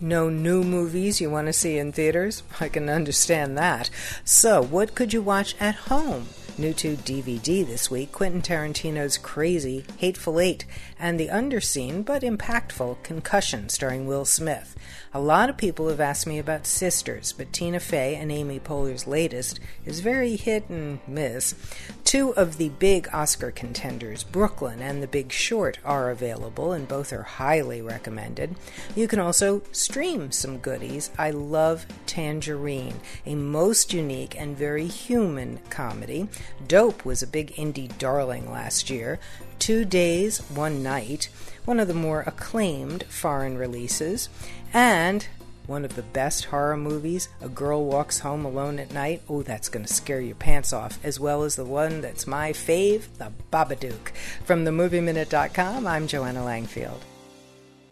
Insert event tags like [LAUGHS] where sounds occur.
No new movies you want to see in theaters? [LAUGHS] I can understand that. So, what could you watch at home? New to DVD this week Quentin Tarantino's Crazy, Hateful Eight, and the underseen but impactful Concussion starring Will Smith. A lot of people have asked me about Sisters, but Tina Fey and Amy Poehler's latest is very hit and miss. Two of the big Oscar contenders, Brooklyn and The Big Short, are available, and both are highly recommended. You can also stream some goodies. I love Tangerine, a most unique and very human comedy. Dope was a big indie darling last year. Two Days, One Night, one of the more acclaimed foreign releases, and one of the best horror movies, A Girl Walks Home Alone at Night. Oh, that's going to scare your pants off, as well as the one that's my fave, The Babadook. From themovieminute.com, I'm Joanna Langfield.